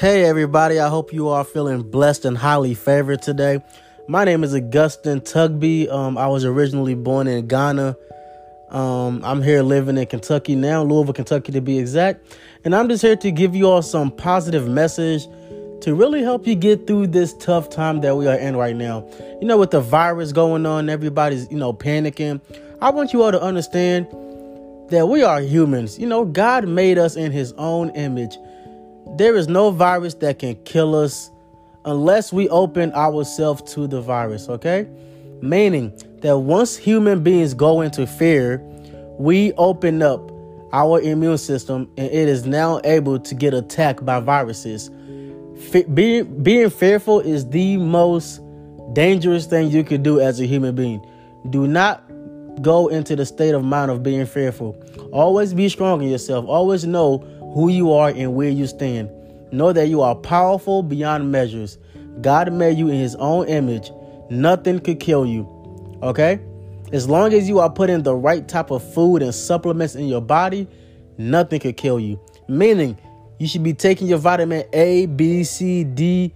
Hey, everybody, I hope you are feeling blessed and highly favored today. My name is Augustin Tugby. Um, I was originally born in Ghana. Um, I'm here living in Kentucky now, Louisville, Kentucky to be exact. And I'm just here to give you all some positive message to really help you get through this tough time that we are in right now. You know, with the virus going on, everybody's, you know, panicking. I want you all to understand that we are humans. You know, God made us in his own image. There is no virus that can kill us unless we open ourselves to the virus, okay? Meaning that once human beings go into fear, we open up our immune system and it is now able to get attacked by viruses. Fe- being, being fearful is the most dangerous thing you can do as a human being. Do not go into the state of mind of being fearful. Always be strong in yourself. Always know who you are and where you stand. Know that you are powerful beyond measures. God made you in his own image. Nothing could kill you. Okay? As long as you are putting the right type of food and supplements in your body, nothing could kill you. Meaning, you should be taking your vitamin A, B, C, D,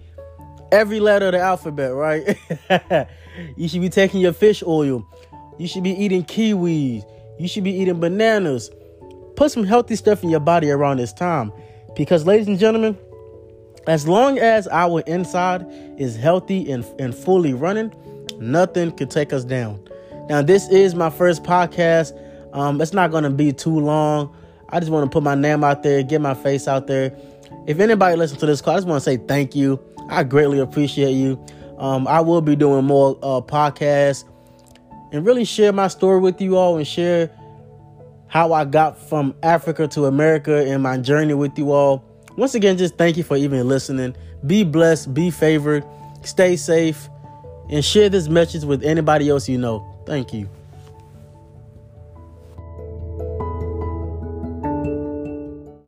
every letter of the alphabet, right? you should be taking your fish oil. You should be eating kiwis. You should be eating bananas. Put some healthy stuff in your body around this time. Because, ladies and gentlemen, as long as our inside is healthy and, and fully running, nothing could take us down. Now, this is my first podcast. Um, it's not going to be too long. I just want to put my name out there, get my face out there. If anybody listens to this call, I just want to say thank you. I greatly appreciate you. Um, I will be doing more uh, podcasts and really share my story with you all and share how I got from Africa to America and my journey with you all. Once again, just thank you for even listening. Be blessed, be favored, stay safe, and share this message with anybody else you know. Thank you.